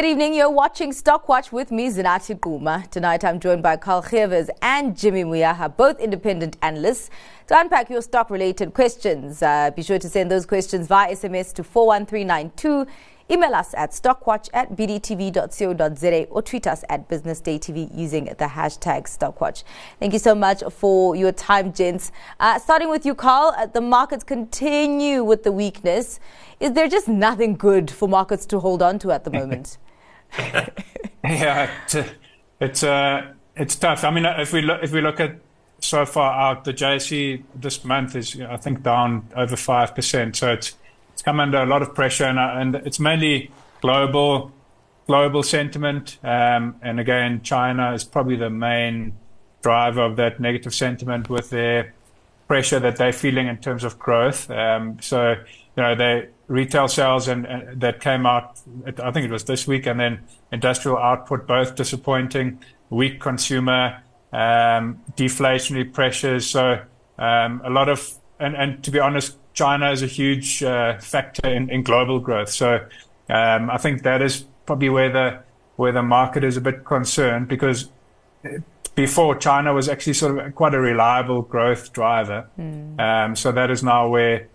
good evening. You're watching Stock Watch with me, Zinathi Gquma. Tonight I'm joined by Karl Gevers and Jimmy Moyaha, both independent analysts, to unpack your stock related questions. Uh, be sure to send those questions via SMS to 41392. Email us at stockwatch at bdtv.co.za or tweet us at businessdaytv using the hashtag stockwatch. Thank you so much for your time, gents. Uh, starting with you, Karl, uh, the markets continue with the weakness. Is there just nothing good for markets to hold on to at the moment? yeah, it's uh, it's, uh, tough. I mean, if we look if we look at so far out, the JSE this month is I think down over five percent. So it's it's come under a lot of pressure, and, uh, and it's mainly global global sentiment. Um, and again, China is probably the main driver of that negative sentiment with their pressure that they're feeling in terms of growth. Um, so you know, they retail sales and, and, that came out. I think it was this week, and then industrial output both disappointing. Weak consumer, um, deflationary pressures. So um, a lot of and, and to be honest, China is a huge uh, factor in, in, global growth. So um, I think that is probably where the where the market is a bit concerned because before China was actually sort of quite a reliable growth driver. Mm. Um, so that is now where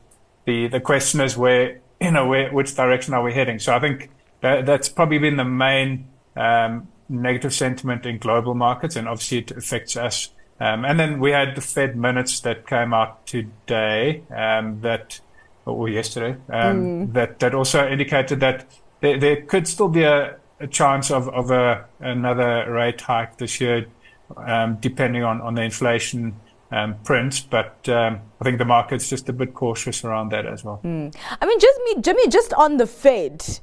the the question is where you know where which direction are we heading? So I think that, that's probably been the main um, negative sentiment in global markets, and obviously it affects us um, and then we had the Fed minutes that came out today, um, that or yesterday, um, mm. that that also indicated that there, there could still be a, a chance of of a, another rate hike this year, um, depending on on the inflation um, print, but um, I think the market's just a bit cautious around that as well. Mm. I mean, just me, Jimmy, just on the Fed.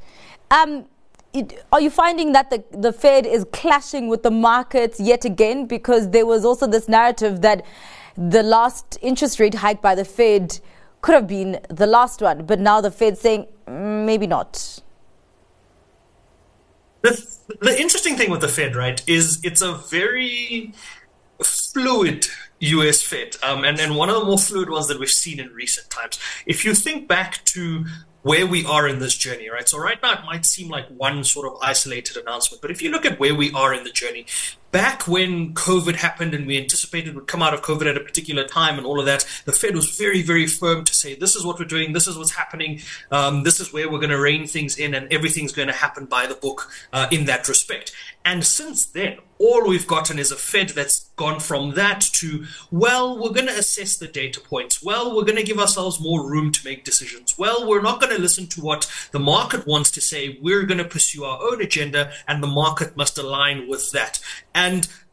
Um, it, are you finding that the, the Fed is clashing with the markets yet again? Because there was also this narrative that the last interest rate hike by the Fed could have been the last one, but now the Fed's saying mm, maybe not. The, the interesting thing with the Fed, right, is it's a very fluid US Fed, um, and, and one of the more fluid ones that we've seen in recent times. If you think back to where we are in this journey, right? So right now it might seem like one sort of isolated announcement, but if you look at where we are in the journey, back when COVID happened and we anticipated would come out of COVID at a particular time and all of that, the Fed was very, very firm to say, this is what we're doing, this is what's happening, um, this is where we're going to rein things in, and everything's going to happen by the book uh, in that respect. And since then, all we've gotten is a Fed that's gone from that to, well, we're going to assess the data points. Well, we're going to give ourselves more room to make decisions. Well, we're not going to listen to what the market wants to say. We're going to pursue our own agenda, and the market must align with that.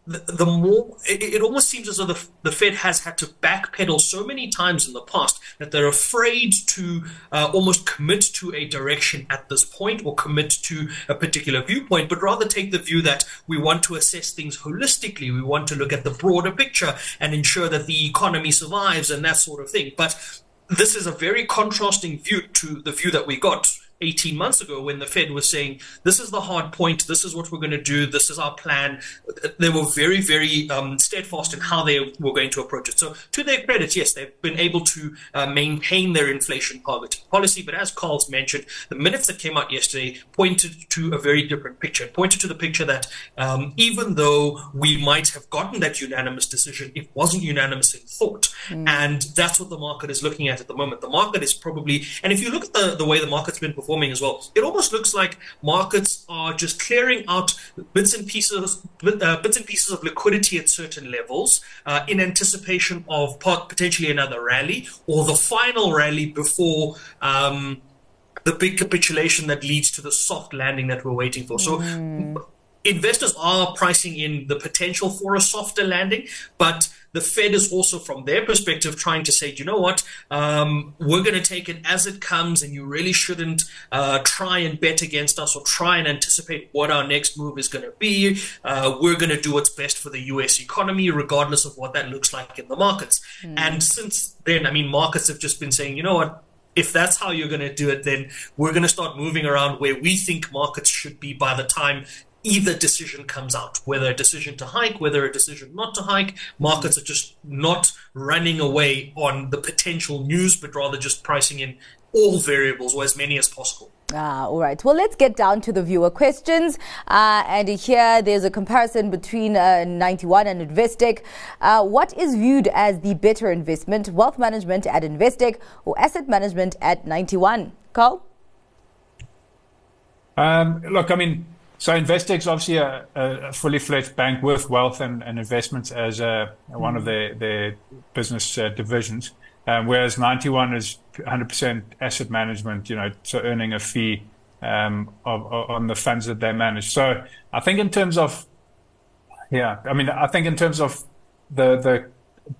The, the more it, it, almost seems as though the, the Fed has had to backpedal so many times in the past that they're afraid to uh, almost commit to a direction at this point or commit to a particular viewpoint, but rather take the view that we want to assess things holistically. We want to look at the broader picture and ensure that the economy survives and that sort of thing. But this is a very contrasting view to the view that we got 18 months ago when the Fed was saying, this is the hard point, this is what we're going to do, this is our plan. They were very, very um, steadfast in how they were going to approach it. So, to their credit, yes, they've been able to uh, maintain their inflation policy. But as Karl's mentioned, the minutes that came out yesterday pointed to a very different picture. It pointed to the picture that um, even though we might have gotten that unanimous decision, it wasn't unanimous in thought. Mm. And that's what the market is looking at at the moment. The market is probably, and if you look at the, the way the market's been performing, performing as well. It almost looks like markets are just clearing out bits and pieces, uh, bits and pieces of liquidity at certain levels uh, in anticipation of potentially another rally or the final rally before. Um, the big capitulation that leads to the soft landing that we're waiting for. So, mm. investors are pricing in the potential for a softer landing, but the Fed is also, from their perspective, trying to say, you know what, um, we're going to take it as it comes, and you really shouldn't uh, try and bet against us or try and anticipate what our next move is going to be. Uh, we're going to do what's best for the US economy, regardless of what that looks like in the markets. Mm. And since then, I mean, markets have just been saying, you know what, if that's how you're going to do it, then we're going to start moving around where we think markets should be by the time either decision comes out, whether a decision to hike, whether a decision not to hike. Markets are just not running away on the potential news, but rather just pricing in all variables or as many as possible. Ah, all right. Well, let's get down to the viewer questions. Uh, and here there's a comparison between uh, 91 and Investec. Uh, what is viewed as the better investment, wealth management at Investec or asset management at 91? Karl? Um, look, I mean, so Investec is obviously a, a, fully fledged bank with wealth and, and investments as a, one mm. of their, their business uh, divisions. Um, whereas 91 is 100% asset management, you know, so earning a fee um, of, of, on the funds that they manage. So I think in terms of, yeah, I mean, I think in terms of the the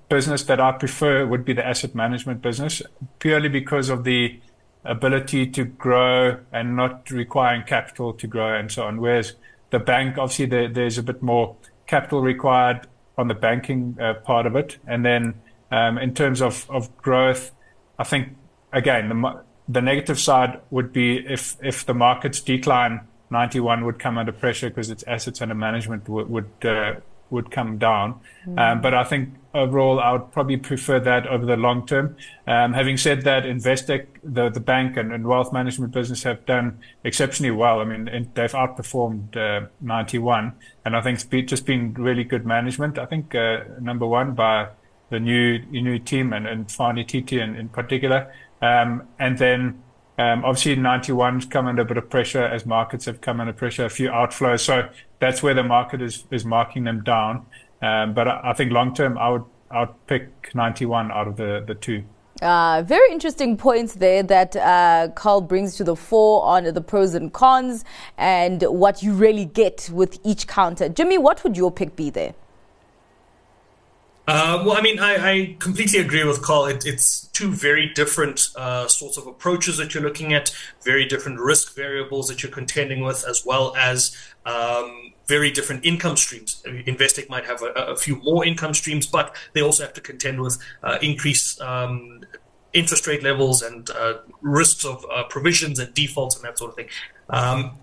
business that I prefer would be the asset management business, purely because of the ability to grow and not requiring capital to grow and so on. Whereas the bank, obviously, there, there's a bit more capital required on the banking uh, part of it, and then um, in terms of, of growth, I think again the the negative side would be if if the markets decline, 91 would come under pressure because its assets under management would would, uh, would come down. Mm. Um, but I think overall, I would probably prefer that over the long term. Um, having said that, Investec, the the bank and, and, wealth management business have done exceptionally well. I mean, they've outperformed uh, 91, and I think it's just been really good management. I think uh, number one by the new new team and, and Fani Titi in, in particular. Um, and then um, obviously 91's come under a bit of pressure as markets have come under pressure, a few outflows. So that's where the market is, is marking them down. Um, but I, I think long term, I would, I would pick 91 out of the, the two. Uh, very interesting points there that uh, Karl brings to the fore on the pros and cons and what you really get with each counter. Jimmy, what would your pick be there? Uh, well, I mean, I, I, completely agree with Karl. It, it's two very different uh, sorts of approaches that you're looking at, very different risk variables that you're contending with, as well as um, very different income streams. Investec might have a, a, few more income streams, but they also have to contend with uh, increased um, interest rate levels and uh, risks of uh, provisions and defaults and that sort of thing. Um,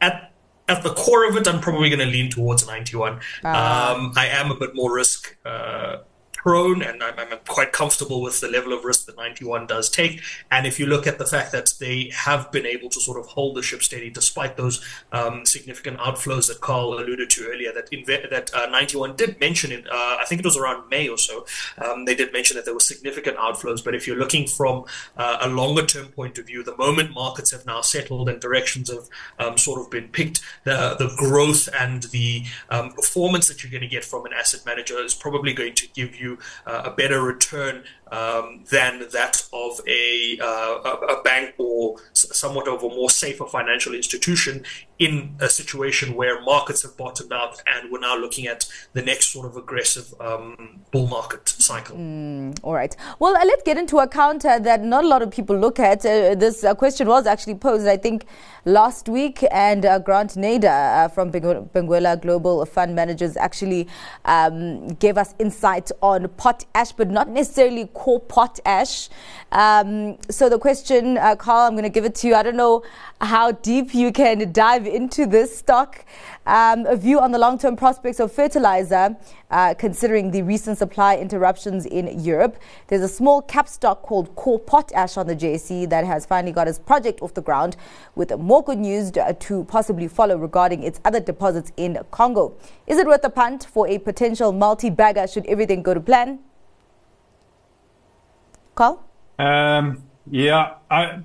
at at the core of it, I'm probably going to lean towards 91. Uh, um, I am a bit more risk uh, prone, and I'm, I'm, quite comfortable with the level of risk that 91 does take. And if you look at the fact that they have been able to sort of hold the ship steady despite those um, significant outflows that Karl alluded to earlier, that inve- that uh, 91 did mention it. Uh, I think it was around May or so. Um, they did mention that there were significant outflows. But if you're looking from uh, a longer term point of view, the moment markets have now settled and directions have um, sort of been picked, the the growth and the um, performance that you're going to get from an asset manager is probably going to give you uh, a better return um, than that of a, uh, a bank or somewhat of a more safer financial institution in a situation where markets have bottomed out and we're now looking at the next sort of aggressive um, bull market cycle. Mm, all right. Well, uh, let's get into a counter that not a lot of people look at. Uh, this uh, question was actually posed, I think, last week, and uh, Grant Nader uh, from Benguela Global Fund Managers actually um, gave us insight on potash, but not necessarily Kore Potash. Um, so the question, uh, Carl, I'm going to give it to you. I don't know how deep you can dive into this stock. Um, a view on the long term prospects of fertilizer, uh, considering the recent supply interruptions in Europe. There's a small cap stock called Kore Potash on the JSE that has finally got its project off the ground, with more good news to possibly follow regarding its other deposits in Congo. Is it worth a punt for a potential multi bagger should everything go to plan? Karl? Um, yeah, I,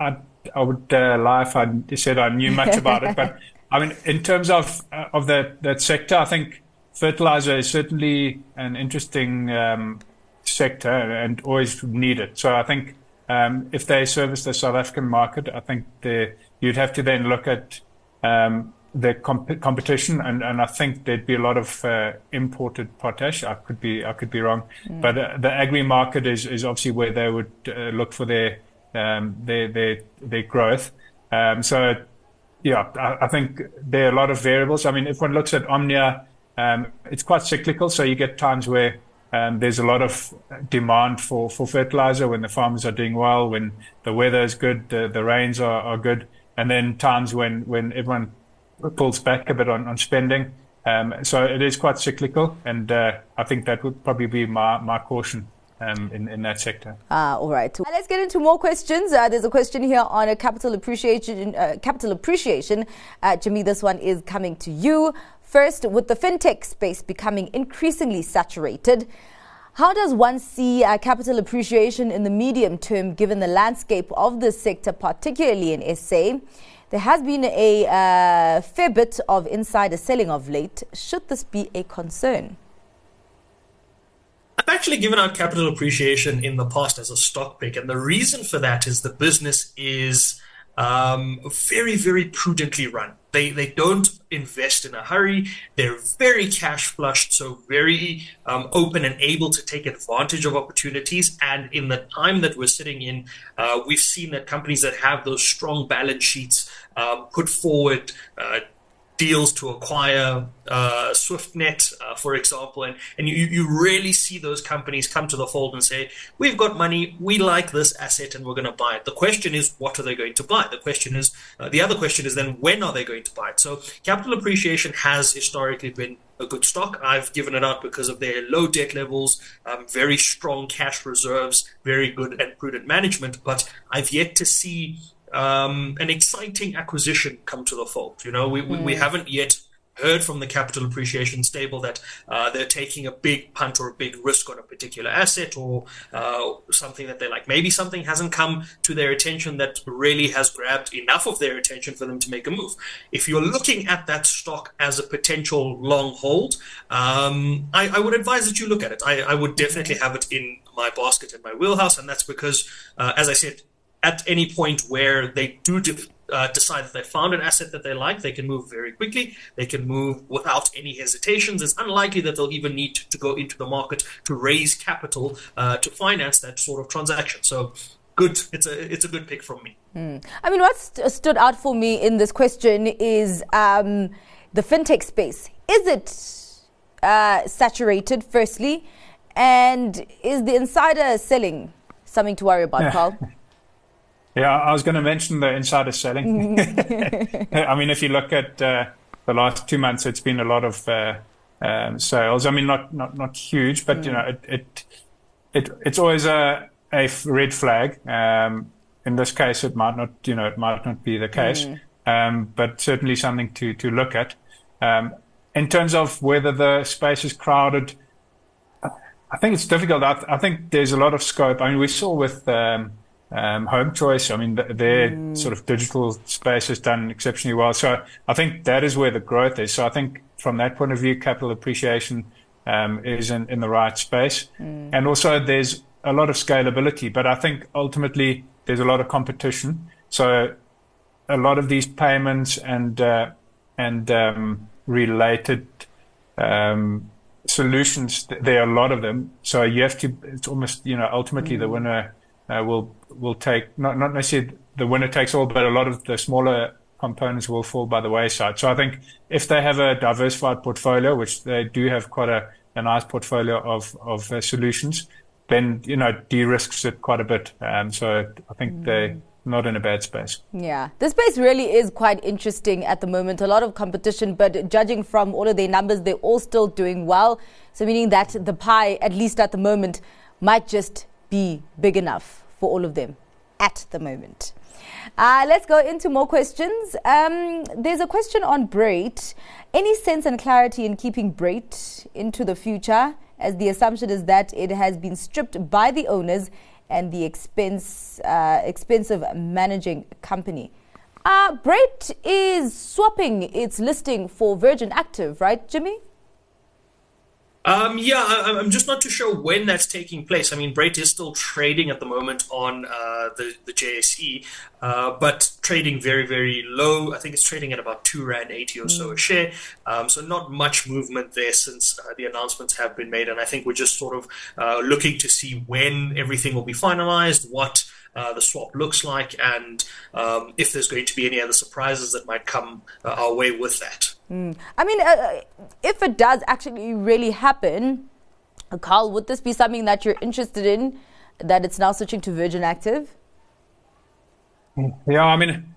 I, I would uh, lie if I said I knew much about it, but I mean, in terms of uh, of that that sector, I think fertilizer is certainly an interesting um, sector and always needed. So I think um, if they service the South African market, I think the, you'd have to then look at um, the comp- competition, and, and I think there'd be a lot of uh, imported potash. I could be I could be wrong, mm. but uh, the agri market is, is obviously where they would uh, look for their um, their their their growth. Um, so yeah, I, I, think there are a lot of variables. I mean, if one looks at Omnia, um, it's quite cyclical. So you get times where um, there's a lot of demand for, for fertilizer when the farmers are doing well, when the weather is good, the, the rains are, are good, and then times when, when everyone pulls back a bit on, on spending. Um, so it is quite cyclical, and uh, I think that would probably be my, my caution. um, in, in that sector. Ah, all right. let's get into more questions. Uh, there's a question here on a capital appreciation. Uh, capital appreciation. Uh, Jimmy, this one is coming to you. First, with the fintech space becoming increasingly saturated, how does one see uh, capital appreciation in the medium term given the landscape of this sector, particularly in SA? There has been a uh, fair bit of insider selling of late. Should this be a concern? I've actually given out capital appreciation in the past as a stock pick, and the reason for that is the business is um, very, very prudently run. They they don't invest in a hurry. They're very cash flushed, so very um, open and able to take advantage of opportunities. And in the time that we're sitting in, uh, we've seen that companies that have those strong balance sheets uh, put forward. Uh, deals to acquire uh, SwiftNet, uh, for example, and, and you, you really see those companies come to the fold and say, we've got money, we like this asset, and we're going to buy it. The question is, what are they going to buy? The question is, uh, the other question is then, when are they going to buy it? So capital appreciation has historically been a good stock. I've given it out because of their low debt levels, um, very strong cash reserves, very good and prudent management, but I've yet to see um, an exciting acquisition come to the fold. You know, we, mm. we, we, haven't yet heard from the capital appreciation stable that uh, they're taking a big punt or a big risk on a particular asset or uh, something that they like. Maybe something hasn't come to their attention that really has grabbed enough of their attention for them to make a move. If you're looking at that stock as a potential long hold, um, I, I, would advise that you look at it. I, I, would definitely have it in my basket in my wheelhouse, and that's because, uh, as I said, at any point where they do de- uh, decide that they found an asset that they like, they can move very quickly. They can move without any hesitations. It's unlikely that they'll even need to go into the market to raise capital uh, to finance that sort of transaction. So, good. It's a it's a good pick from me. Mm. I mean, what st- stood out for me in this question is um, the fintech space. Is it uh, saturated? Firstly, and is the insider selling something to worry about, Karl? Yeah, I was going to mention the insider selling. I mean, if you look at uh, the last two months, it's been a lot of uh, um, sales. I mean, not not not huge, but mm. you know, it, it it it's always a a red flag. Um, in this case, it might not, you know, it might not be the case, mm. um, but certainly something to to look at. Um, in terms of whether the space is crowded, I think it's difficult. I, I think there's a lot of scope. I mean, we saw with um, HomeChoice. I mean, their mm. sort of digital space has done exceptionally well. So I think that is where the growth is. So I think from that point of view, capital appreciation um, is in, in the right space. Mm. And also there's a lot of scalability, but I think ultimately there's a lot of competition. So a lot of these payments and, uh, and, um, related, um, solutions, there are a lot of them. So you have to, it's almost, you know, ultimately mm. the winner uh, will will take not not necessarily the winner takes all, but a lot of the smaller components will fall by the wayside. So I think if they have a diversified portfolio, which they do have quite a, a nice portfolio of of uh, solutions, then you know de-risks it quite a bit. Um, so I think mm. they not in a bad space. Yeah, the space really is quite interesting at the moment. A lot of competition, but judging from all of their numbers, they're all still doing well. So meaning that the pie, at least at the moment, might just be big enough for all of them at the moment. Uh, let's go into more questions. Um, there's a question on Brait. Any sense and clarity in keeping Brait into the future, as the assumption is that it has been stripped by the owners and the expense uh, expensive managing company. Uh, Brait is swapping its listing for Virgin Active, right, Jimmy? Um, yeah, I, am just not too sure when that's taking place. I mean, Brait is still trading at the moment on uh, the the JSE, uh, but trading very very low. I think it's trading at about two rand eighty or so a mm. share. Um, so not much movement there since uh, the announcements have been made, and I think we're just sort of uh, looking to see when everything will be finalized, what uh, the swap looks like, and um, if there's going to be any other surprises that might come uh, our way with that. Mm. I mean, uh, if it does actually really happen, Karl, would this be something that you're interested in? That it's now switching to Virgin Active? Yeah, I mean,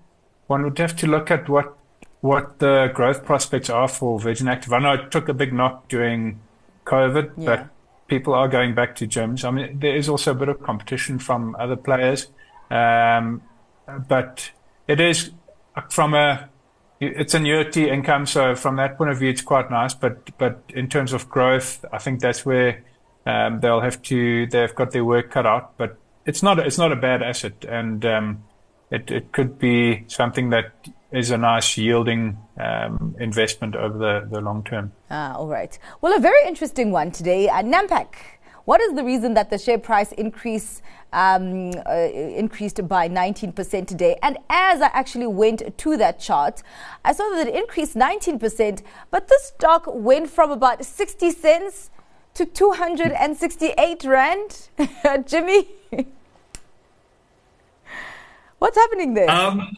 one would have to look at what what the growth prospects are for Virgin Active. I know it took a big knock during COVID, yeah. but people are going back to gyms. I mean, there is also a bit of competition from other players, um, but it is from a it's annuity income, so from that point of view, it's quite nice. But but in terms of growth, I think that's where um, they'll have to they've got their work cut out. But it's not it's not a bad asset, and um, it it could be something that is a nice yielding um, investment over the, the long term. Ah, all right. Well, a very interesting one today. Uh, Nampak. what is the reason that the share price increase um, uh, increased by 19% today? And as I actually went to that chart, I saw that it increased 19%, but the stock went from about 60 cents to 268 rand. Jimmy, what's happening there? Um,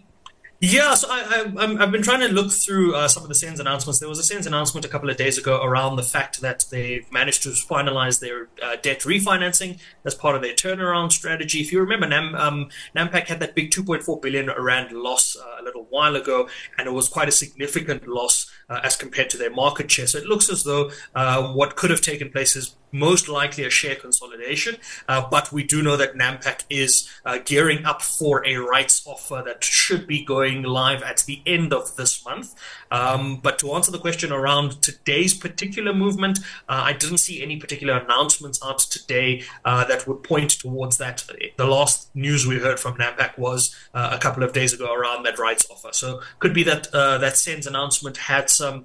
yeah, so I, have been trying to look through uh, some of the SENS announcements. There was a SENS announcement a couple of days ago around the fact that they've managed to finalize their uh, debt refinancing as part of their turnaround strategy. If you remember, Nam, um, Nampak had that big 2.4 billion rand loss uh, a little while ago, and it was quite a significant loss uh, as compared to their market share. So it looks as though uh, what could have taken place is most likely a share consolidation. Uh, but we do know that Nampak is uh, gearing up for a rights offer that should be going live at the end of this month. Um, but to answer the question around today's particular movement, uh, I didn't see any particular announcements out today uh, that would point towards that. The last news we heard from Nampak was uh, a couple of days ago around that rights offer. So could be that that SENS announcement had some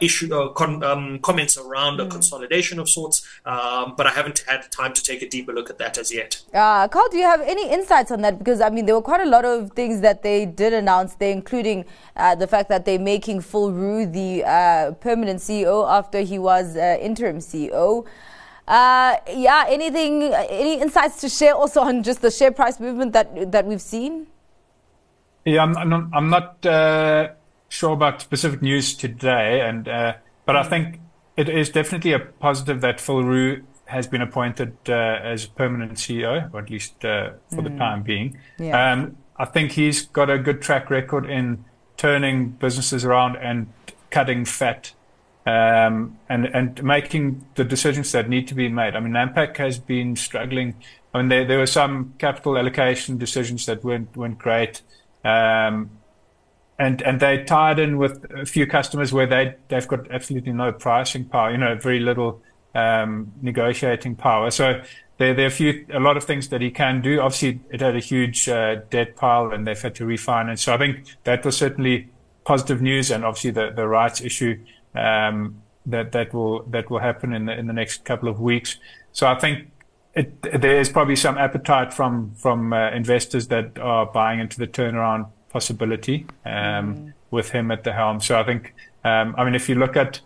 issue con- um, comments around mm. a consolidation of sorts. Um, but I haven't had time to take a deeper look at that as yet. Uh, Karl, do you have any insights on that? Because, I mean, there were quite a lot of things that they did announce there, including uh, the fact that they're making Phil Roux the uh, permanent CEO after he was uh, interim CEO. Uh, yeah, anything, any insights to share also on just the share price movement that that we've seen? Yeah, I'm, I'm not, I'm not uh, sure about specific news today, and but I think it is definitely a positive that Phil has been appointed uh, as permanent CEO, or at least uh, for mm. the time being. Yeah. Um, I think he's got a good track record in turning businesses around and cutting fat um, and and making the decisions that need to be made. I mean, Nampak has been struggling. I mean, there there were some capital allocation decisions that weren't weren't great. Um, and and they tied in with a few customers where they they've got absolutely no pricing power, you know, very little um, negotiating power. So there there are a few a lot of things that he can do. Obviously, it had a huge uh, debt pile, and they've had to refinance. So I think that was certainly positive news, and obviously the the rights issue um, that that will that will happen in the in the next couple of weeks. So I think. It, there is probably some appetite from from uh, investors that are buying into the turnaround possibility um, mm. with him at the helm. So I think, um, I mean, if you look at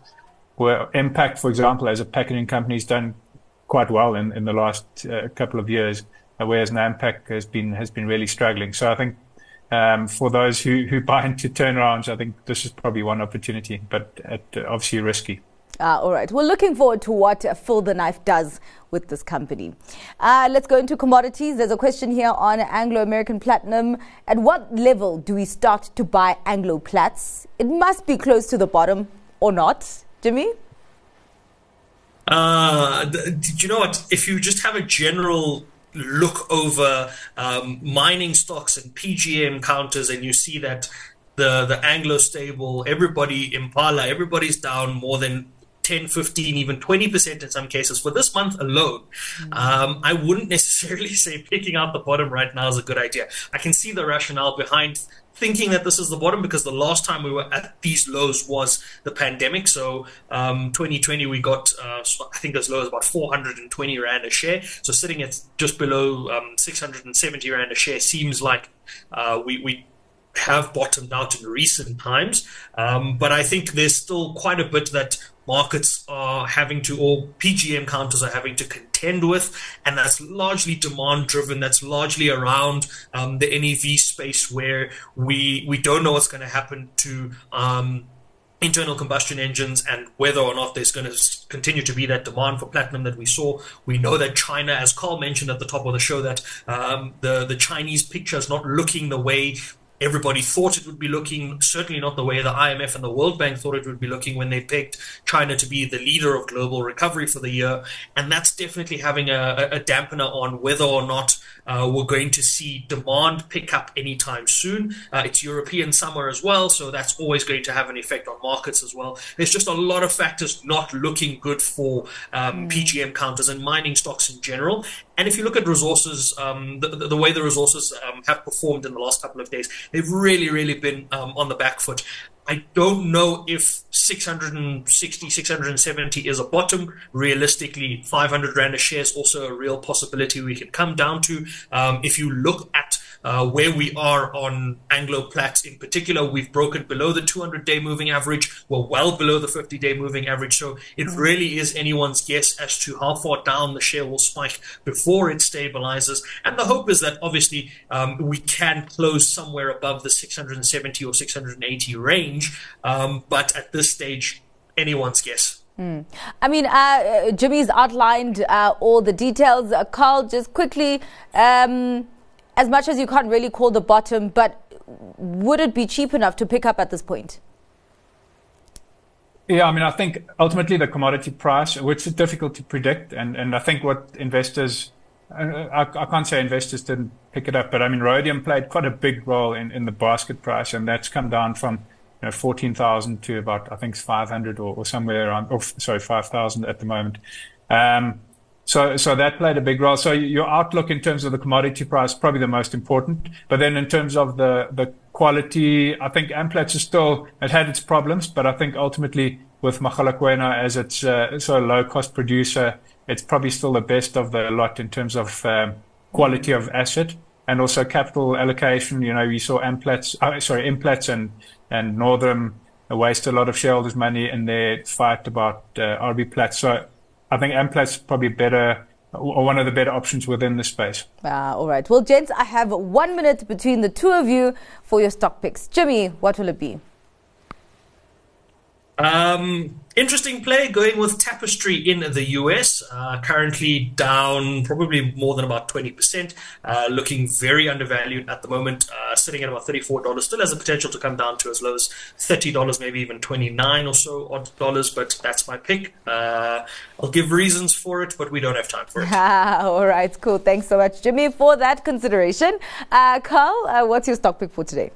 where Mpact, for example, as a packaging company, has done quite well in, in the last uh, couple of years, uh, whereas Nampak has been has been really struggling. So I think um, for those who, who buy into turnarounds, I think this is probably one opportunity, but at, uh, obviously risky. Uh, all right. We're looking forward to what Phil the Knife does with this company. Uh, let's go into commodities. There's a question here on Anglo American Platinum. At what level do we start to buy Anglo Plats? It must be close to the bottom or not. Jimmy? Uh, did you know what? If you just have a general look over um, mining stocks and PGM counters and you see that the the Anglo stable, everybody Impala, everybody's down more than 10, 15, even 20% in some cases for this month alone, um, I wouldn't necessarily say picking out the bottom right now is a good idea. I can see the rationale behind thinking that this is the bottom because the last time we were at these lows was the pandemic. So um, 2020 we got uh, I think as low as about 420 rand a share. So sitting at just below um, 670 rand a share seems like uh, we we have bottomed out in recent times. Um, but I think there's still quite a bit that markets are having to, or PGM counters are having to contend with, and that's largely demand driven. That's largely around um, the NEV space where we we don't know what's going to happen to. Um, internal combustion engines and whether or not there's going to continue to be that demand for platinum that we saw. We know that China, as Karl mentioned at the top of the show, that um, the the Chinese picture is not looking the way everybody thought it would be looking, certainly not the way the IMF and the World Bank thought it would be looking when they picked China to be the leader of global recovery for the year. And that's definitely having a, a dampener on whether or not uh, we're going to see demand pick up anytime soon. Uh, it's European summer as well, so that's always going to have an effect on markets as well. There's just a lot of factors not looking good for um, mm. PGM counters and mining stocks in general. And if you look at resources, um, the, the, way the resources um, have performed in the last couple of days, they've really, really been um, on the back foot. I don't know if 660, 670 is a bottom. Realistically, 500 Rand a share is also a real possibility we can come down to. Um, if you look at uh, where we are on Anglo Plat in particular, we've broken below the 200 day moving average. We're well below the 50 day moving average. So it mm. really is anyone's guess as to how far down the share will spike before it stabilizes. And the hope is that obviously um, we can close somewhere above the 670 or 680 range. Um, but at this stage, anyone's guess. Mm. I mean, uh, Jimmy's outlined uh, all the details. Uh, Karl, just quickly, um, as much as you can't really call the bottom, but would it be cheap enough to pick up at this point? Yeah, I mean, I think ultimately the commodity price, which is difficult to predict, and, and I think what investors, I, I can't say investors didn't pick it up, but I mean, rhodium played quite a big role in, in the basket price, and that's come down from you know, 14,000 to about, I think, 500 or, or somewhere around, or sorry, 5,000 at the moment. Um, so, so that played a big role. So your outlook in terms of the commodity price, probably the most important. But then in terms of the, the quality, I think Amplats is still, it had its problems, but I think ultimately with Mogalakwena as its uh, so low cost producer, it's probably still the best of the lot in terms of um, quality of asset and also capital allocation. You know, we saw Amplats, uh, sorry, Implats and, and Northam waste a lot of shareholders' money in their fight about uh, RBPlat. So I think Amplat's probably better or one of the better options within the space. Ah, all right. Well, gents, I have one minute between the two of you for your stock picks. Jimmy, what will it be? Um, interesting play going with Tapestry in the US. Uh, currently down probably more than about 20%. Uh, looking very undervalued at the moment. Uh, sitting at about $34. Still has the potential to come down to as low as $30, maybe even 29 or so odd dollars, but that's my pick. Uh, I'll give reasons for it, but we don't have time for it. All right, cool. Thanks so much, Jimmy, for that consideration. Uh, Karl, uh, what's your stock pick for today?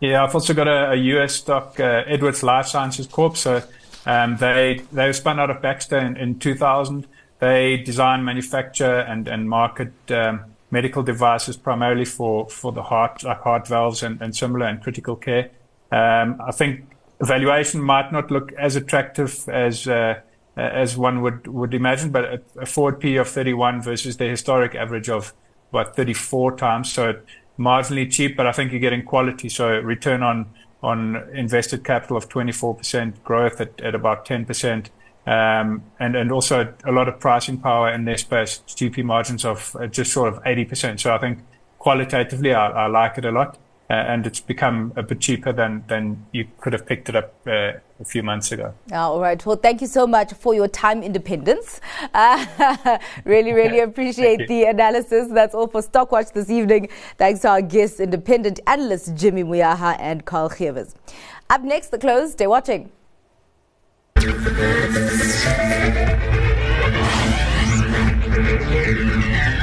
Yeah, I've also got a, a US stock, uh, Edwards Life Sciences Corp. So um, they they spun out of Baxter in, in 2000. They design, manufacture, and and market um, medical devices primarily for for the heart, like heart valves and, and similar, and critical care. Um, I think valuation might not look as attractive as uh, as one would would imagine, but a, forward P of 31 versus the historic average of about 34 times. So marginally cheap, but I think you're getting quality. So return on on invested capital of 24%, growth at, at about 10%, um, and and also a lot of pricing power in their space. GP margins of uh, just short of 80%. So I think qualitatively, I, I like it a lot uh, and it's become a bit cheaper than, than you could have picked it up uh, a few months ago. All right. Well, thank you so much for your time independence. Uh, really, really appreciate the analysis. That's all for Stockwatch this evening. Thanks to our guests, independent analysts Jimmy Moyaha and Karl Gevers. Up next, the close. Stay watching.